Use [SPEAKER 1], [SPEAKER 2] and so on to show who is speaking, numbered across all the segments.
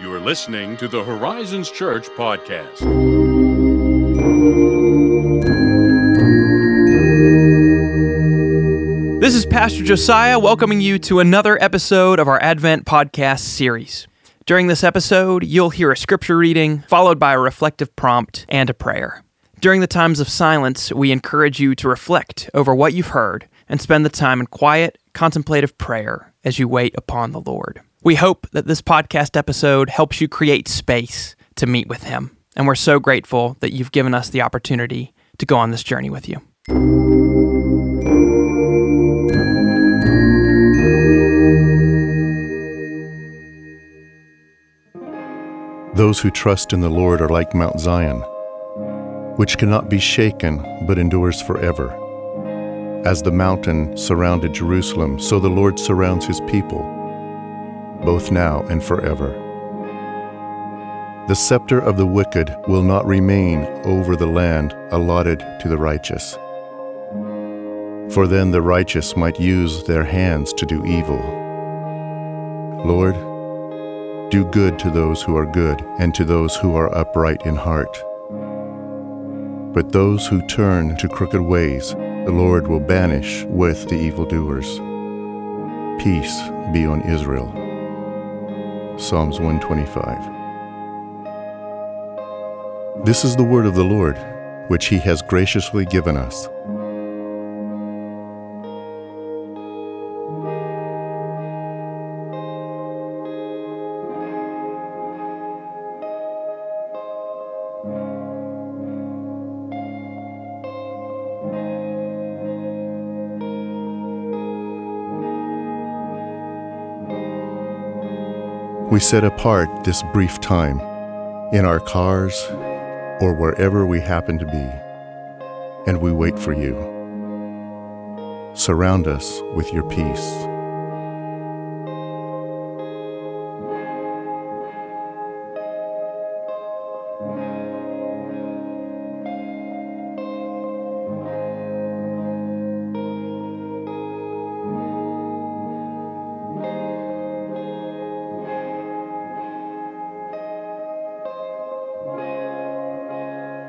[SPEAKER 1] You are listening to the Horizons Church podcast.
[SPEAKER 2] This is Pastor Josiah welcoming you to another episode of our Advent podcast series. During this episode, you'll hear a scripture reading, followed by a reflective prompt and a prayer. During the times of silence, we encourage you to reflect over what you've heard and spend the time in quiet, contemplative prayer as you wait upon the Lord. We hope that this podcast episode helps you create space to meet with Him. And we're so grateful that you've given us the opportunity to go on this journey with you.
[SPEAKER 3] Those who trust in the Lord are like Mount Zion, which cannot be shaken but endures forever. As the mountain surrounded Jerusalem, so the Lord surrounds his people, both now and forever. The scepter of the wicked will not remain over the land allotted to the righteous. For then the righteous might use their hands to do evil. Lord, do good to those who are good and to those who are upright in heart. But those who turn to crooked ways, the Lord will banish with the evildoers. Peace be on Israel. Psalms 125. This is the word of the Lord, which he has graciously given us. We set apart this brief time in our cars or wherever we happen to be, and we wait for you. Surround us with your peace.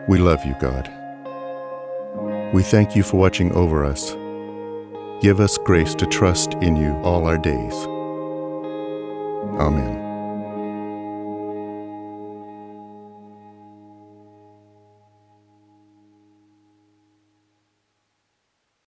[SPEAKER 3] We love you, God. We thank you for watching over us. Give us grace to trust in you all our days. Amen.